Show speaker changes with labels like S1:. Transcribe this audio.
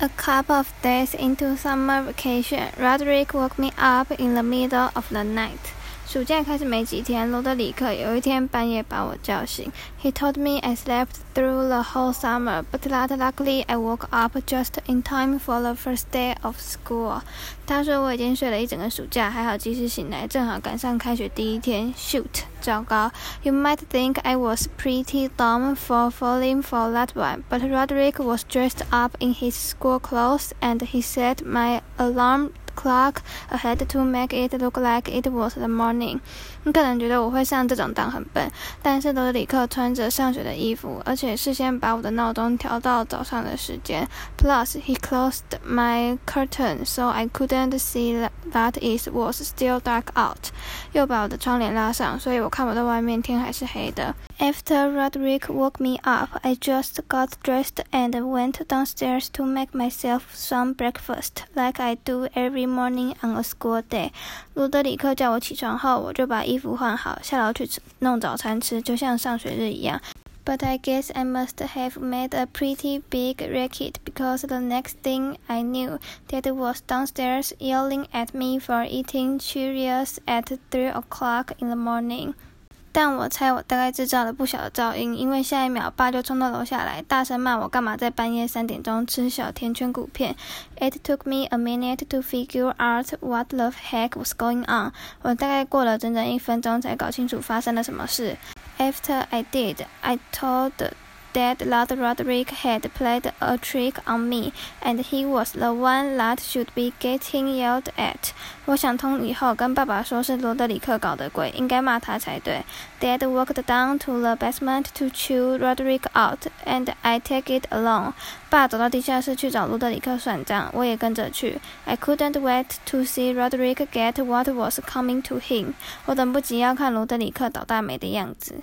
S1: A couple of days into summer vacation, Rodrick woke me up in the middle of the night. 暑假开始没几天，罗德里克有一天半夜把我叫醒。He told me I slept through the whole summer, but luckily I woke up just in time for the first day of school. 他说我已经睡了一整个暑假，还好及时醒来，正好赶上开学第一天。Shoot，糟糕！You might think I was pretty dumb for falling for that one, but Rodrick was dressed up in his school clothes, and he set my alarm clock ahead to make it look like it was the morning。你可能觉得我会上这种当很笨，但是罗德里克穿着上学的衣服，而且事先把我的闹钟调到早上的时间。Plus, he closed my curtain so I couldn't see that it was still dark out。又把我的窗帘拉上，所以我看不到外面天还是黑的。After Rodrick woke me up, I just got dressed and went downstairs to make myself some breakfast, like I do every morning on a school day. day. 罗德里克叫我起床后，我就把衣服换好，下楼去弄早餐吃，就像上学日一样。But I guess I must have made a pretty big racket because the next thing I knew, Dad was downstairs yelling at me for eating Cheerios at three o'clock in the morning. 但我猜我大概制造了不小的噪音，因为下一秒爸就冲到楼下来，大声骂我干嘛在半夜三点钟吃小甜圈谷片。It took me a minute to figure out what the heck was going on。我大概过了整整一分钟才搞清楚发生了什么事。After I did, I told that Lord Rodrick had played a trick on me, and he was the one that should be getting yelled at. at。我想通以后，跟爸爸说是罗德里克搞的鬼，应该骂他才对。Dad walked down to the basement to chew Rodrick out, and I take it along. 爸走到地下室去找罗德里克算账，我也跟着去。I couldn't wait to see Rodrick get what was coming to him。我等不及要看罗德里克倒大霉的样子。